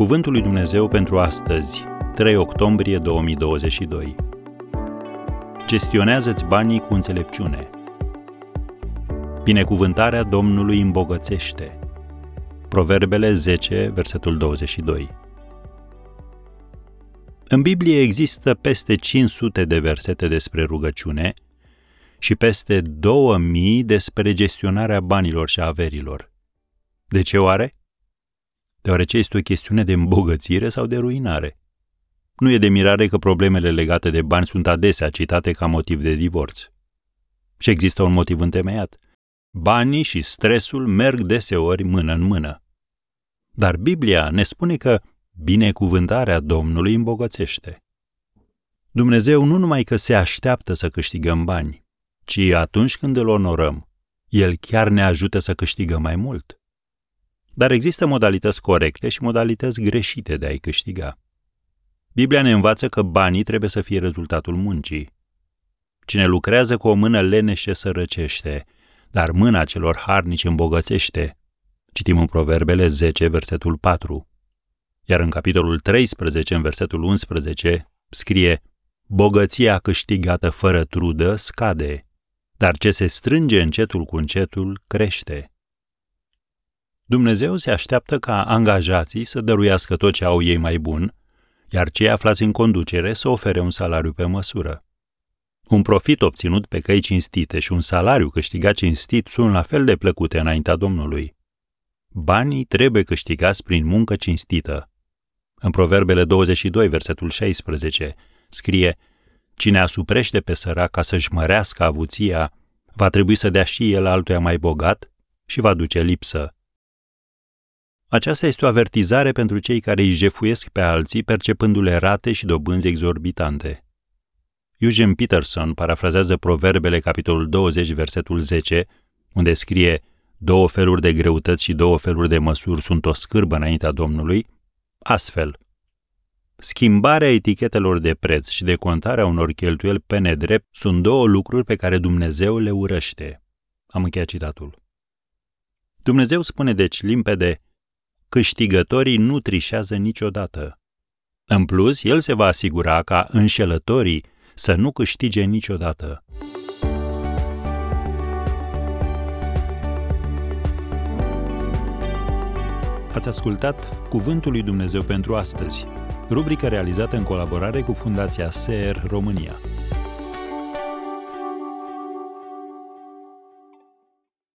Cuvântul lui Dumnezeu pentru astăzi, 3 octombrie 2022. Gestionează-ți banii cu înțelepciune. Binecuvântarea Domnului îmbogățește. Proverbele 10, versetul 22. În Biblie există peste 500 de versete despre rugăciune și peste 2000 despre gestionarea banilor și averilor. De ce oare? Deoarece este o chestiune de îmbogățire sau de ruinare. Nu e de mirare că problemele legate de bani sunt adesea citate ca motiv de divorț. Și există un motiv întemeiat. Banii și stresul merg deseori mână în mână. Dar Biblia ne spune că binecuvântarea Domnului îmbogățește. Dumnezeu nu numai că se așteaptă să câștigăm bani, ci atunci când îl onorăm, El chiar ne ajută să câștigăm mai mult. Dar există modalități corecte și modalități greșite de a-i câștiga. Biblia ne învață că banii trebuie să fie rezultatul muncii. Cine lucrează cu o mână leneșe sărăcește, dar mâna celor harnici îmbogățește. Citim în Proverbele 10, versetul 4. Iar în capitolul 13, în versetul 11, scrie Bogăția câștigată fără trudă scade, dar ce se strânge încetul cu încetul crește. Dumnezeu se așteaptă ca angajații să dăruiască tot ce au ei mai bun, iar cei aflați în conducere să ofere un salariu pe măsură. Un profit obținut pe căi cinstite și un salariu câștigat cinstit sunt la fel de plăcute înaintea Domnului. Banii trebuie câștigați prin muncă cinstită. În Proverbele 22, versetul 16, scrie Cine asuprește pe sărac ca să-și mărească avuția, va trebui să dea și el altuia mai bogat și va duce lipsă. Aceasta este o avertizare pentru cei care îi jefuiesc pe alții percepându-le rate și dobânzi exorbitante. Eugene Peterson parafrazează Proverbele, capitolul 20, versetul 10, unde scrie două feluri de greutăți și două feluri de măsuri sunt o scârbă înaintea Domnului, astfel. Schimbarea etichetelor de preț și decontarea unor cheltuieli pe nedrept sunt două lucruri pe care Dumnezeu le urăște. Am încheiat citatul. Dumnezeu spune deci limpede, câștigătorii nu trișează niciodată. În plus, el se va asigura ca înșelătorii să nu câștige niciodată. Ați ascultat Cuvântul lui Dumnezeu pentru astăzi, rubrica realizată în colaborare cu Fundația SER România.